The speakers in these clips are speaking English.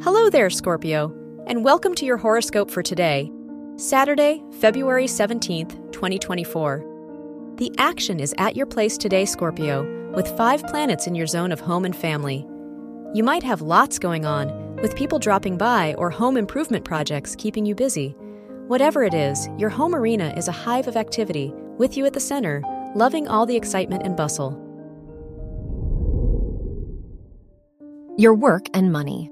Hello there, Scorpio, and welcome to your horoscope for today, Saturday, February 17th, 2024. The action is at your place today, Scorpio, with five planets in your zone of home and family. You might have lots going on, with people dropping by or home improvement projects keeping you busy. Whatever it is, your home arena is a hive of activity, with you at the center, loving all the excitement and bustle. Your work and money.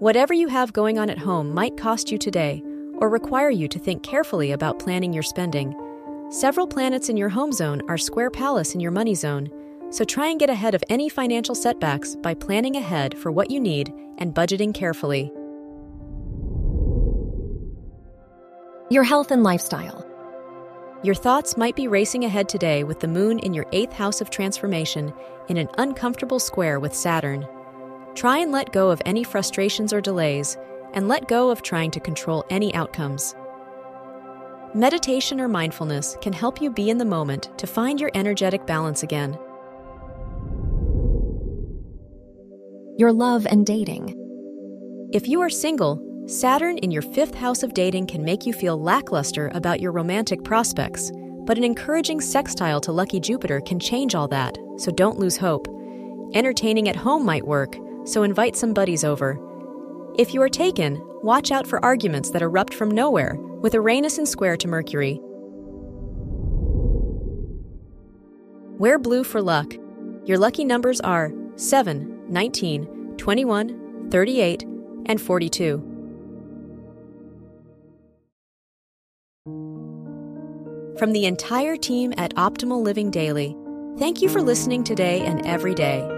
Whatever you have going on at home might cost you today or require you to think carefully about planning your spending. Several planets in your home zone are square Pallas in your money zone, so try and get ahead of any financial setbacks by planning ahead for what you need and budgeting carefully. Your health and lifestyle. Your thoughts might be racing ahead today with the moon in your eighth house of transformation in an uncomfortable square with Saturn. Try and let go of any frustrations or delays, and let go of trying to control any outcomes. Meditation or mindfulness can help you be in the moment to find your energetic balance again. Your love and dating. If you are single, Saturn in your fifth house of dating can make you feel lackluster about your romantic prospects, but an encouraging sextile to lucky Jupiter can change all that, so don't lose hope. Entertaining at home might work, so invite some buddies over. If you are taken, watch out for arguments that erupt from nowhere, with Uranus in square to Mercury. Wear blue for luck. Your lucky numbers are 7, 19, 21, 38, and 42. From the entire team at Optimal Living Daily, thank you for listening today and every day